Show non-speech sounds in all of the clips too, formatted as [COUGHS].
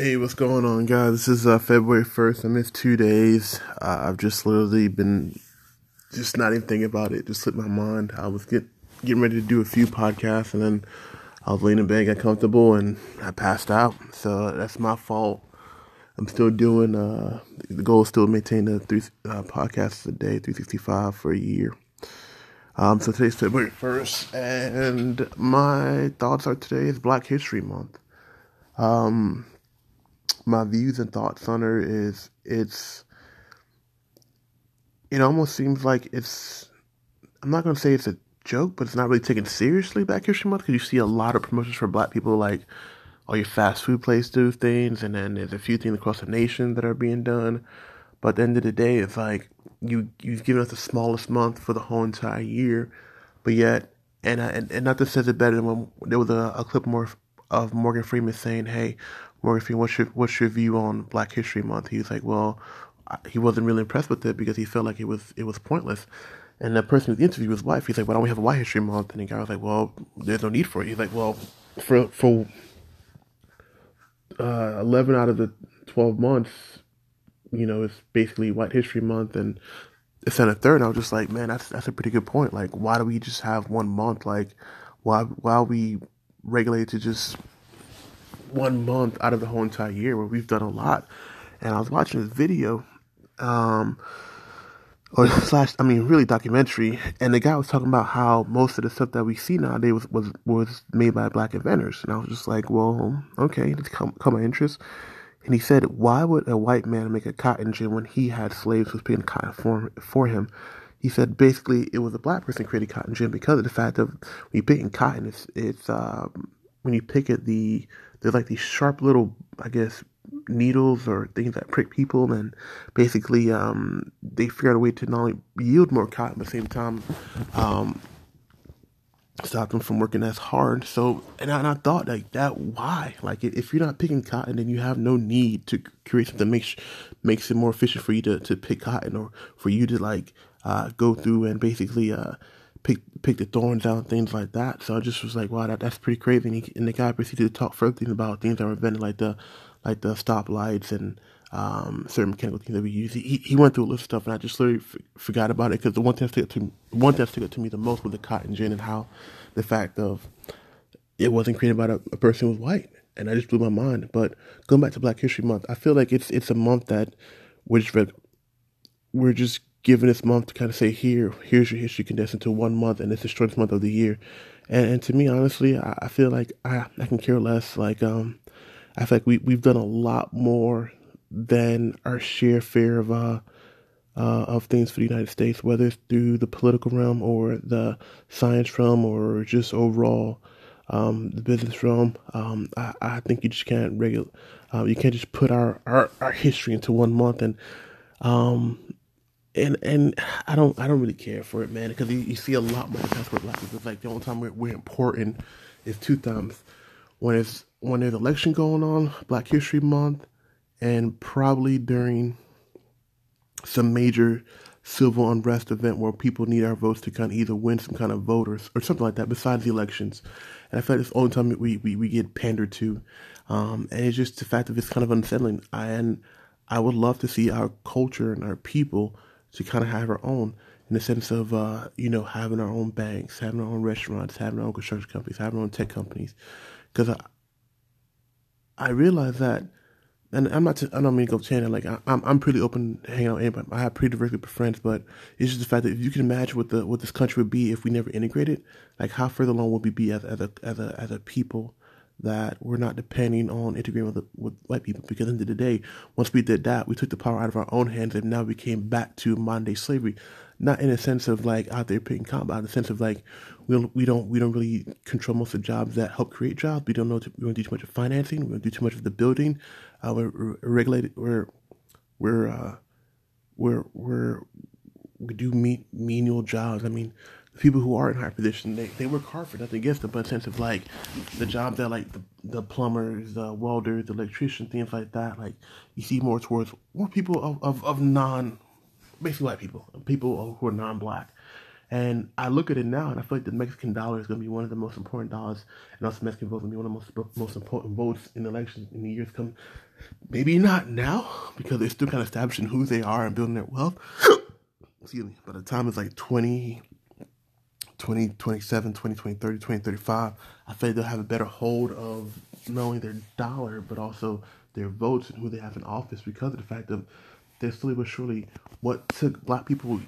Hey, what's going on, guys? This is uh, February 1st. I missed two days. Uh, I've just literally been just not even thinking about it. Just slipped my mind. I was get, getting ready to do a few podcasts, and then I was laying in bed, got comfortable, and I passed out. So that's my fault. I'm still doing, uh, the goal is still to maintain the three uh, podcasts a day, 365 for a year. Um, so today's February 1st, and my thoughts are today is Black History Month. Um, my views and thoughts on her is it's it almost seems like it's I'm not gonna say it's a joke, but it's not really taken seriously Black History Month because you see a lot of promotions for Black people, like all your fast food places do things, and then there's a few things across the nation that are being done. But at the end of the day, it's like you you've given us the smallest month for the whole entire year, but yet and and, and nothing says it better than when there was a, a clip more of Morgan Freeman saying, "Hey, Morgan Freeman, what's your what's your view on Black History Month?" He's like, "Well, he wasn't really impressed with it because he felt like it was it was pointless." And the person who interviewed his wife, he's like, "Why don't we have a White History Month?" And the guy was like, "Well, there's no need for it." He's like, "Well, for for uh, eleven out of the twelve months, you know, it's basically White History Month, and it's on a third." And I was just like, "Man, that's that's a pretty good point. Like, why do we just have one month? Like, why why are we regulated to just one month out of the whole entire year where we've done a lot. And I was watching this video, um, or [LAUGHS] slash, I mean, really documentary, and the guy was talking about how most of the stuff that we see nowadays was was, was made by black inventors, and I was just like, well, okay, it's come, come my interest. And he said, why would a white man make a cotton gin when he had slaves who was picking cotton for, for him? He said basically it was a black person created cotton gin because of the fact of when you pick in cotton, it's it's um, when you pick it the there's like these sharp little, I guess, needles or things that prick people, and basically, um, they figured out a way to not only yield more cotton, but at the same time, um, stop them from working as hard. So, and I, and I thought like that, why? Like, if you're not picking cotton, then you have no need to create something that makes makes it more efficient for you to to pick cotton or for you to like uh, go through and basically uh, pick pick the thorns out, and things like that. So I just was like, wow, that, that's pretty crazy. And, he, and the guy proceeded to talk further about things that were invented, like the like the stoplights and um, certain mechanical things that we use. He he went through a list of stuff, and I just literally f- forgot about it because the one thing that stuck to one thing that stuck to me the most was the cotton gin and how the fact of it wasn't created by a, a person who was white, and I just blew my mind. But going back to Black History Month, I feel like it's it's a month that we're just we're just given this month to kind of say here, here's your history condensed into one month, and it's the shortest month of the year. And, and to me, honestly, I, I feel like I, I can care less. Like um, I feel like we we've done a lot more than our share fair of uh, uh of things for the United States, whether it's through the political realm or the science realm or just overall um, the business realm. Um, I, I think you just can't regular, uh, you can't just put our, our, our history into one month and um, and and I don't I don't really care for it, man, because you, you, see a lot more black people. It's like the only time we're, we're important is two times when it's when there's election going on, Black History Month, and probably during some major civil unrest event where people need our votes to kind of either win some kind of voters or, something like that besides the elections. And I feel like it's the only time we, we, we get pandered to. Um, and it's just the fact that it's kind of unsettling. And I would love to see our culture and our people to kind of have our own in the sense of uh, you know having our own banks, having our own restaurants, having our own construction companies, having our own tech companies. Because I I realize that, and I'm not t- I don't mean to go channel like I, am I'm pretty open to hanging out with anybody. I have pretty diverse group of friends, but it's just the fact that if you can imagine what the what this country would be if we never integrated, like how further along would we be as as a as a as a people that we're not depending on integrating with, with white people because at the end of the day, once we did that, we took the power out of our own hands and now we came back to modern day slavery. Not in a sense of like out there picking cotton, but in the sense of like we don't we don't we don't really control most of the jobs that help create jobs. We don't know to, we don't do too much of financing. We don't do too much of the building. Uh, we're, we're regulated. We're we're uh, we're we're we do menial jobs. I mean, people who are in high position, they, they work hard for nothing against them, but sense of like the job that like the, the plumbers, the welders, the electricians, things like that, like you see more towards more people of, of, of non, basically white people, people who are non-black. And I look at it now, and I feel like the Mexican dollar is going to be one of the most important dollars, and also Mexican votes going to be one of the most most important votes in elections in the years come. Maybe not now because they're still kind of establishing who they are and building their wealth. [COUGHS] Excuse me. By the time it's like 20, 20, 27, 20, 20, 30, 20, 35, I feel they'll have a better hold of not only their dollar, but also their votes and who they have in office because of the fact that they're slowly but surely what took black people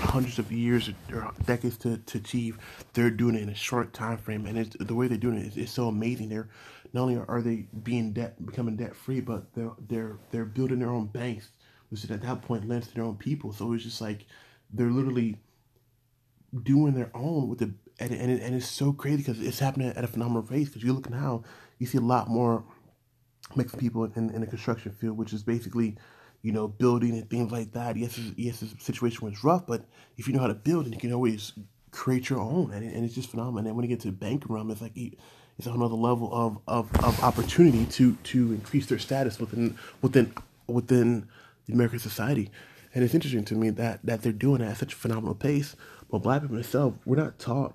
hundreds of years or decades to, to achieve, they're doing it in a short time frame. And it's, the way they're doing it is, is so amazing. They're not only are they being debt, becoming debt free, but they're they're they're building their own banks, which at that point lends to their own people. So it's just like they're literally doing their own with the and and, it, and it's so crazy because it's happening at a phenomenal pace. Because you look now, you see a lot more Mexican people in, in the construction field, which is basically you know, building and things like that. Yes, yes, the situation was rough, but if you know how to build, and you can always create your own, and, and it's just phenomenal. And when you get to the banking realm, it's like it's another level of, of, of opportunity to to increase their status within within within the American society. And it's interesting to me that that they're doing that at such a phenomenal pace. But black people themselves, we're not taught.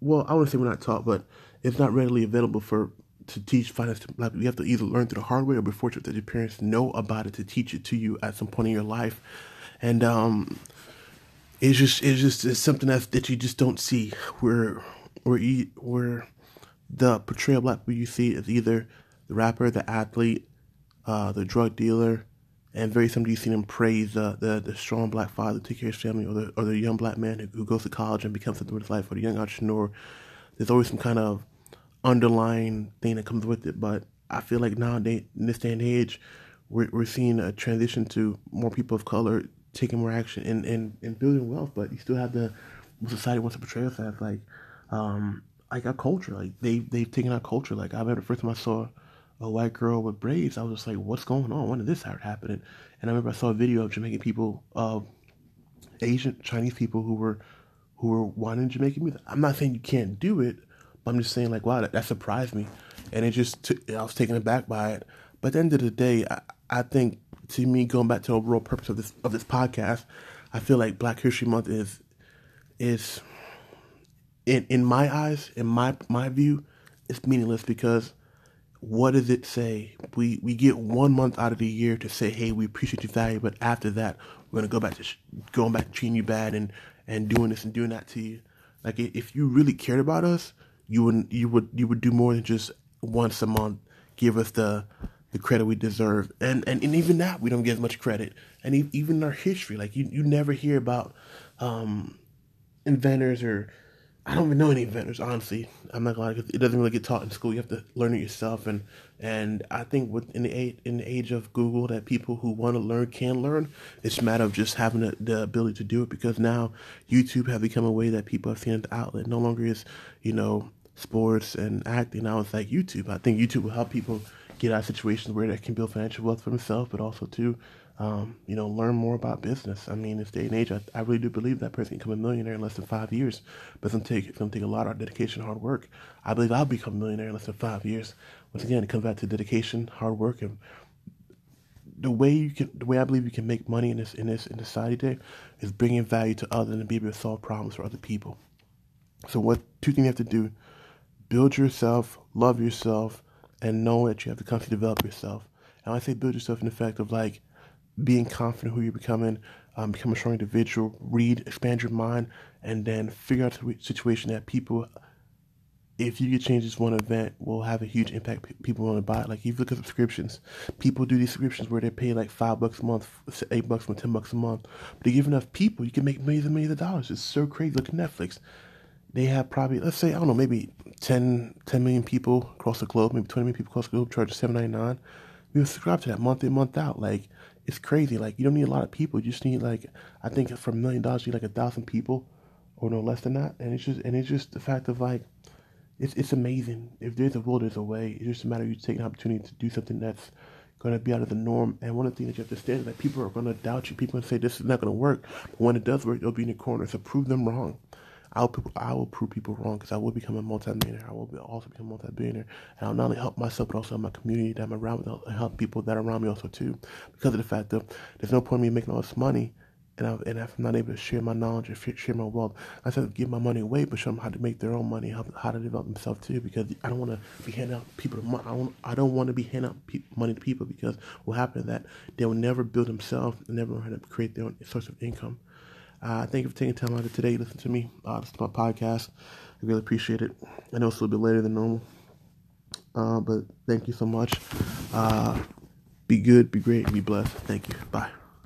Well, I wouldn't say we're not taught, but it's not readily available for to teach finance to black people. You have to either learn through the hard way or be fortunate that your parents know about it to teach it to you at some point in your life. And um, it's just it's just it's something that that you just don't see where where you, where the portrayal of black people you see is either the rapper, the athlete, uh, the drug dealer, and very seldom you see them praise uh, the the strong black father, take care of his family, or the or the young black man who, who goes to college and becomes something with his life, or the young entrepreneur. There's always some kind of underlying thing that comes with it. But I feel like nowadays, in this day and age, we're, we're seeing a transition to more people of color taking more action and, and, and building wealth. But you still have the society wants to portray us as like um like our culture. Like they they've taken our culture. Like I remember the first time I saw a white girl with braids, I was just like, what's going on? When did this start happening? And I remember I saw a video of Jamaican people, uh, Asian Chinese people who were who were wanting Jamaican music. I'm not saying you can't do it, but I'm just saying, like, wow, that, that surprised me, and it just t- I was taken aback by it. But at the end of the day, I, I think to me, going back to the overall purpose of this of this podcast, I feel like Black History Month is is in in my eyes, in my my view, it's meaningless because what does it say? We we get one month out of the year to say, hey, we appreciate your value, but after that, we're gonna go back to sh- going back to treating you bad and and doing this and doing that to you. Like if you really cared about us, you would you would you would do more than just once a month give us the the credit we deserve and and, and even that we don't get as much credit and even our history like you you never hear about um inventors or I don't even know any inventors, honestly. I'm not gonna lie, it doesn't really get taught in school. You have to learn it yourself, and and I think with in the age, in the age of Google, that people who want to learn can learn. It's a matter of just having the, the ability to do it because now YouTube have become a way that people have seen the outlet. No longer is you know sports and acting. Now it's like YouTube. I think YouTube will help people get out of situations where they can build financial wealth for themselves, but also to um, you know, learn more about business. I mean, this day and age, I, I really do believe that person can become a millionaire in less than five years. But it's gonna take it's gonna take a lot of dedication, hard work. I believe I'll become a millionaire in less than five years. Once again, it comes back to dedication, hard work, and the way you can, the way I believe you can make money in this in this in this society today is bringing value to others and be able to solve problems for other people. So, what two things you have to do: build yourself, love yourself, and know that you have to constantly develop yourself. And I say build yourself in the fact of like being confident who you're becoming, um, become a strong individual, read, expand your mind, and then figure out the situation that people, if you could change this one event, will have a huge impact. People want to buy it. Like, if you look at subscriptions, people do these subscriptions where they pay like five bucks a month, eight bucks a month, ten bucks a month. But they give enough people, you can make millions and millions of dollars. It's so crazy. Look at Netflix. They have probably, let's say, I don't know, maybe 10, 10 million people across the globe, maybe 20 million people across the globe, charge seven ninety nine. We subscribe to that month in, month out. Like, it's crazy. Like you don't need a lot of people. You just need like I think for a million dollars you need like a thousand people, or no less than that. And it's just and it's just the fact of like, it's it's amazing. If there's a will, there's a way. It's just a matter of you taking an opportunity to do something that's to be out of the norm. And one of the things that you have to understand is that people are to doubt you. People are to say this is not to work. But when it does work, they'll be in the corner. So prove them wrong. I'll I will prove people wrong because I will become a multimillionaire. I will be also become a multi-billionaire, and I'll not only help myself but also my community that I'm around with, and help people that are around me also too. Because of the fact that there's no point in me making all this money and, I, and if I'm not able to share my knowledge or share my wealth, I said give my money away, but show them how to make their own money, how, how to develop themselves too. Because I don't want to be handing out people money. I don't, I don't want to be handing out pe- money to people because what happens is that they will never build themselves and never learn how to create their own source of income. Uh, thank you for taking time out of today to listen to me. Uh, this is my podcast. I really appreciate it. I know it's a little bit later than normal, uh, but thank you so much. Uh, be good, be great, be blessed. Thank you. Bye.